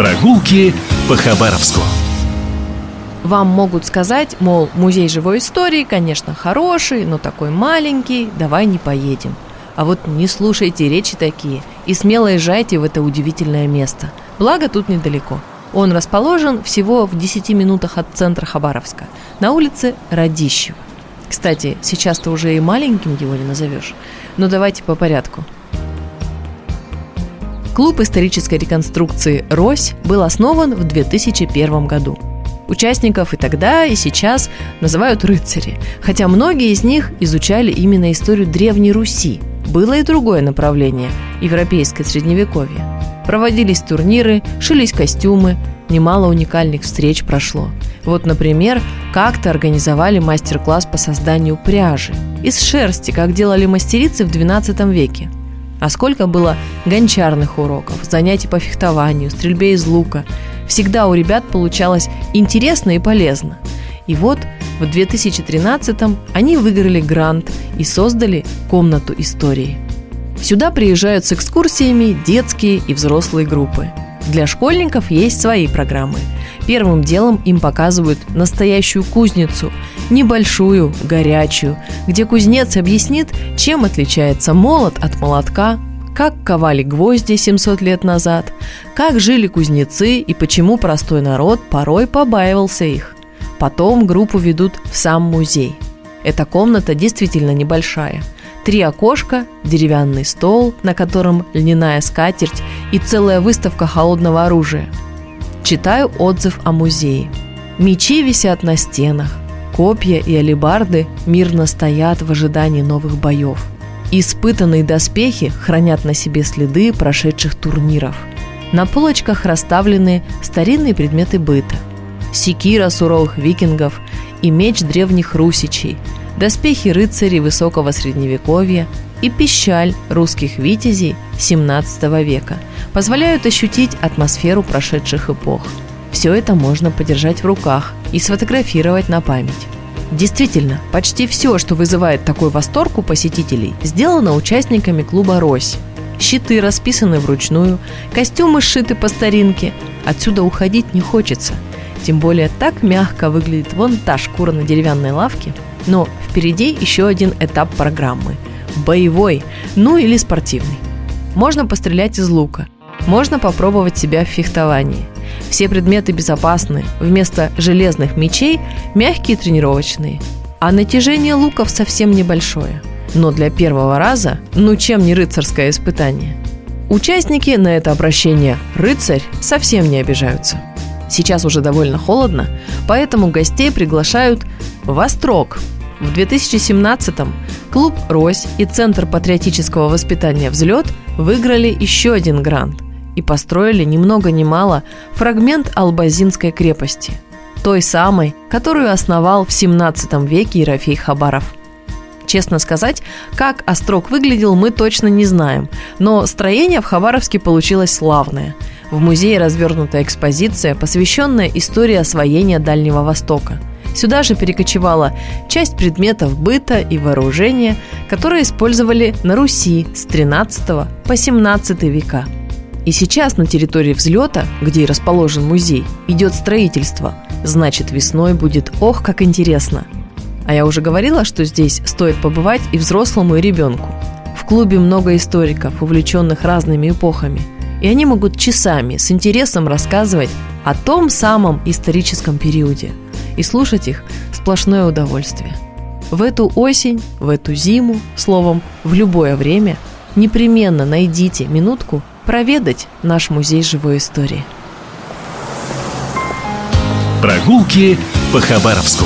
Прогулки по Хабаровску. Вам могут сказать, мол, музей живой истории, конечно, хороший, но такой маленький, давай не поедем. А вот не слушайте речи такие и смело езжайте в это удивительное место. Благо тут недалеко. Он расположен всего в 10 минутах от центра Хабаровска, на улице Радищева. Кстати, сейчас-то уже и маленьким его не назовешь. Но давайте по порядку. Клуб исторической реконструкции «Рось» был основан в 2001 году. Участников и тогда, и сейчас называют рыцари, хотя многие из них изучали именно историю Древней Руси. Было и другое направление – европейское средневековье. Проводились турниры, шились костюмы, немало уникальных встреч прошло. Вот, например, как-то организовали мастер-класс по созданию пряжи из шерсти, как делали мастерицы в XII веке. А сколько было гончарных уроков, занятий по фехтованию, стрельбе из лука. Всегда у ребят получалось интересно и полезно. И вот в 2013-м они выиграли грант и создали комнату истории. Сюда приезжают с экскурсиями детские и взрослые группы. Для школьников есть свои программы. Первым делом им показывают настоящую кузницу, небольшую, горячую, где кузнец объяснит, чем отличается молот от молотка, как ковали гвозди 700 лет назад, как жили кузнецы и почему простой народ порой побаивался их. Потом группу ведут в сам музей. Эта комната действительно небольшая. Три окошка, деревянный стол, на котором льняная скатерть и целая выставка холодного оружия. Читаю отзыв о музее. Мечи висят на стенах, копья и алебарды мирно стоят в ожидании новых боев. Испытанные доспехи хранят на себе следы прошедших турниров. На полочках расставлены старинные предметы быта. Секира суровых викингов и меч древних русичей, доспехи рыцарей высокого средневековья и пищаль русских витязей XVII века позволяют ощутить атмосферу прошедших эпох. Все это можно подержать в руках и сфотографировать на память. Действительно, почти все, что вызывает такой восторг у посетителей, сделано участниками клуба «Рось». Щиты расписаны вручную, костюмы сшиты по старинке. Отсюда уходить не хочется. Тем более так мягко выглядит вон та шкура на деревянной лавке. Но впереди еще один этап программы – боевой, ну или спортивный. Можно пострелять из лука, можно попробовать себя в фехтовании – все предметы безопасны. Вместо железных мечей – мягкие тренировочные. А натяжение луков совсем небольшое. Но для первого раза, ну чем не рыцарское испытание? Участники на это обращение «рыцарь» совсем не обижаются. Сейчас уже довольно холодно, поэтому гостей приглашают в Острог. В 2017-м клуб «Рось» и Центр патриотического воспитания «Взлет» выиграли еще один грант – и построили ни много ни мало фрагмент Албазинской крепости, той самой, которую основал в 17 веке Ерофей Хабаров. Честно сказать, как Острог выглядел, мы точно не знаем, но строение в Хабаровске получилось славное. В музее развернута экспозиция, посвященная истории освоения Дальнего Востока – Сюда же перекочевала часть предметов быта и вооружения, которые использовали на Руси с 13 по 17 века – и сейчас на территории взлета, где и расположен музей, идет строительство. Значит, весной будет ох, как интересно. А я уже говорила, что здесь стоит побывать и взрослому, и ребенку. В клубе много историков, увлеченных разными эпохами. И они могут часами с интересом рассказывать о том самом историческом периоде. И слушать их – сплошное удовольствие. В эту осень, в эту зиму, словом, в любое время непременно найдите минутку проведать наш музей живой истории. Прогулки по Хабаровску.